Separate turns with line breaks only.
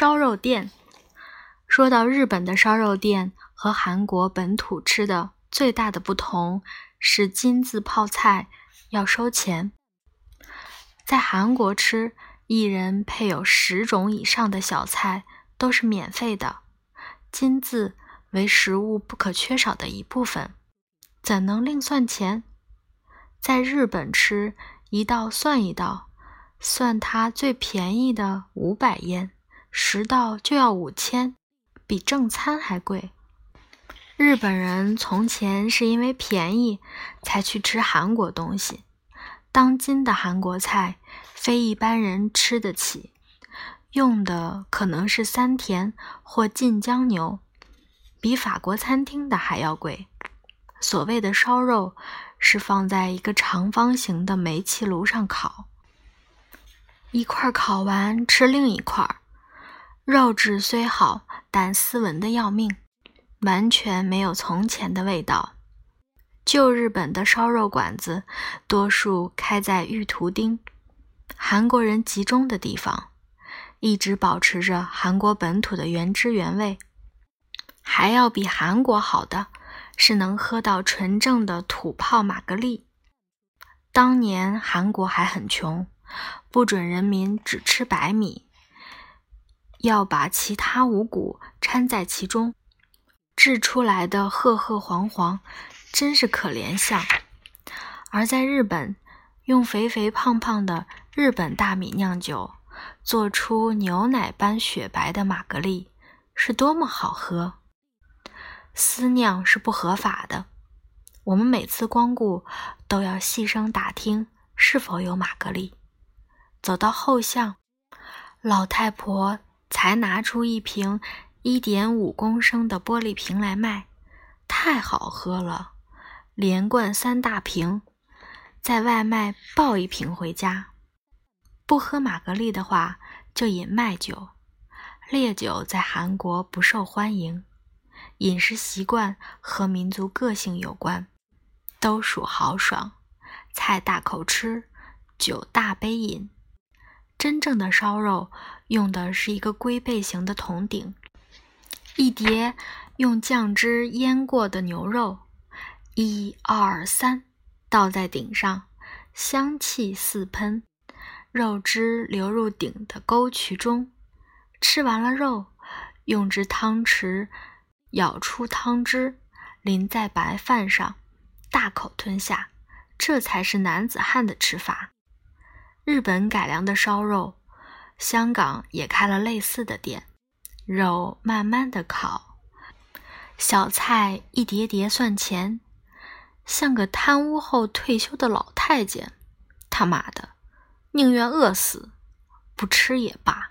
烧肉店。说到日本的烧肉店和韩国本土吃的最大的不同是金字泡菜要收钱。在韩国吃，一人配有十种以上的小菜都是免费的，金字为食物不可缺少的一部分，怎能另算钱？在日本吃一道算一道，算它最便宜的五百烟，十道就要五千。比正餐还贵。日本人从前是因为便宜才去吃韩国东西。当今的韩国菜非一般人吃得起，用的可能是三田或晋江牛，比法国餐厅的还要贵。所谓的烧肉是放在一个长方形的煤气炉上烤，一块烤完吃另一块，肉质虽好。但斯文的要命，完全没有从前的味道。旧日本的烧肉馆子，多数开在玉图町，韩国人集中的地方，一直保持着韩国本土的原汁原味。还要比韩国好的，是能喝到纯正的土泡玛格丽。当年韩国还很穷，不准人民只吃白米。要把其他五谷掺在其中，制出来的褐褐黄黄，真是可怜相。而在日本，用肥肥胖胖的日本大米酿酒，做出牛奶般雪白的玛格丽，是多么好喝！私酿是不合法的，我们每次光顾都要细声打听是否有玛格丽。走到后巷，老太婆。才拿出一瓶一点五公升的玻璃瓶来卖，太好喝了，连灌三大瓶，在外卖抱一瓶回家。不喝玛格丽的话，就饮麦酒。烈酒在韩国不受欢迎，饮食习惯和民族个性有关，都属豪爽，菜大口吃，酒大杯饮。真正的烧肉用的是一个龟背形的铜鼎，一碟用酱汁腌过的牛肉，一二三，倒在鼎上，香气四喷，肉汁流入鼎的沟渠中。吃完了肉，用只汤匙舀出汤汁，淋在白饭上，大口吞下，这才是男子汉的吃法。日本改良的烧肉，香港也开了类似的店。肉慢慢的烤，小菜一碟碟算钱，像个贪污后退休的老太监。他妈的，宁愿饿死，不吃也罢。